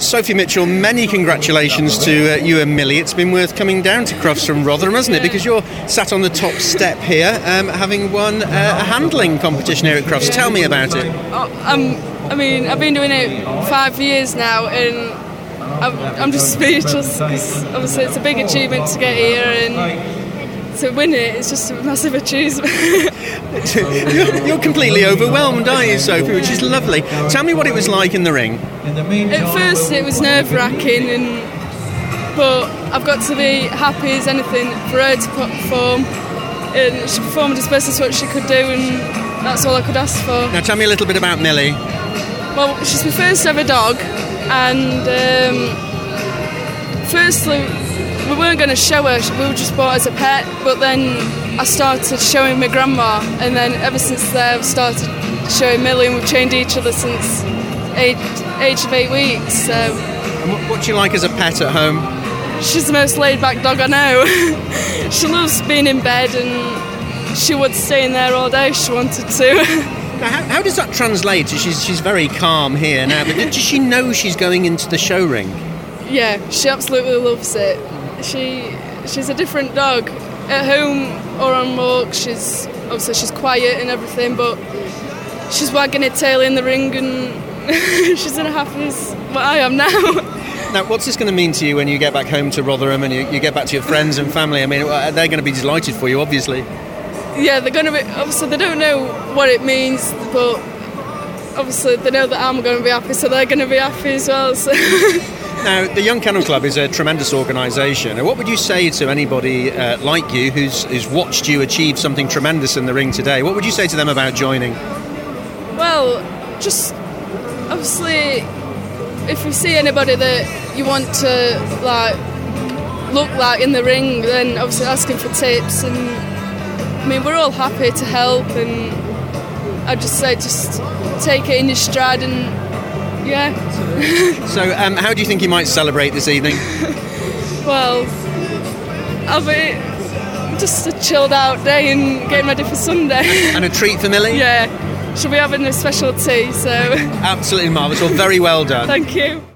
Sophie Mitchell, many congratulations to uh, you and Millie. It's been worth coming down to Crufts from Rotherham, hasn't it? Because you're sat on the top step here, um, having won uh, a handling competition here at Crufts. Tell me about it. Oh, um, I mean, I've been doing it five years now, and I'm, I'm just speechless obviously it's a big achievement to get here and to win it. It's just a massive achievement. you're, you're completely overwhelmed, aren't you, Sophie? Which is lovely. Tell me what it was like in the ring. At first, it was nerve wracking, and but I've got to be happy as anything for her to perform. And she performed as best as what she could do, and that's all I could ask for. Now, tell me a little bit about Millie. Well, she's my first ever dog, and um, firstly, we weren't going to show her, we were just bought as a pet, but then I started showing my grandma, and then ever since there, I've started showing Millie, and we've chained each other since age, age of eight weeks. So. And what, what's she like as a pet at home? She's the most laid back dog I know. she loves being in bed, and she would stay in there all day if she wanted to. Now, how, how, does that translate? She's, she's very calm here now, but does she know she's going into the show ring? Yeah, she absolutely loves it. She she's a different dog. At home or on walk, she's obviously she's quiet and everything, but she's wagging her tail in the ring and she's in a happy as what I am now. Now, what's this going to mean to you when you get back home to Rotherham and you, you get back to your friends and family? I mean, uh, they're going to be delighted for you, obviously yeah, they're going to be. Obviously, they don't know what it means, but obviously they know that I'm going to be happy, so they're going to be happy as well. So. Now, the Young Kennel Club is a tremendous organisation. And what would you say to anybody uh, like you who's, who's watched you achieve something tremendous in the ring today? What would you say to them about joining? Well, just obviously, if you see anybody that you want to like look like in the ring, then obviously asking for tips and I mean, we're all happy to help, and I just say just take it in your stride and yeah. so, um, how do you think you might celebrate this evening? well, I'll be just a chilled out day and getting ready for Sunday. And a treat for Millie? yeah. She'll be having a special tea, so. Absolutely marvellous. Well, very well done. Thank you.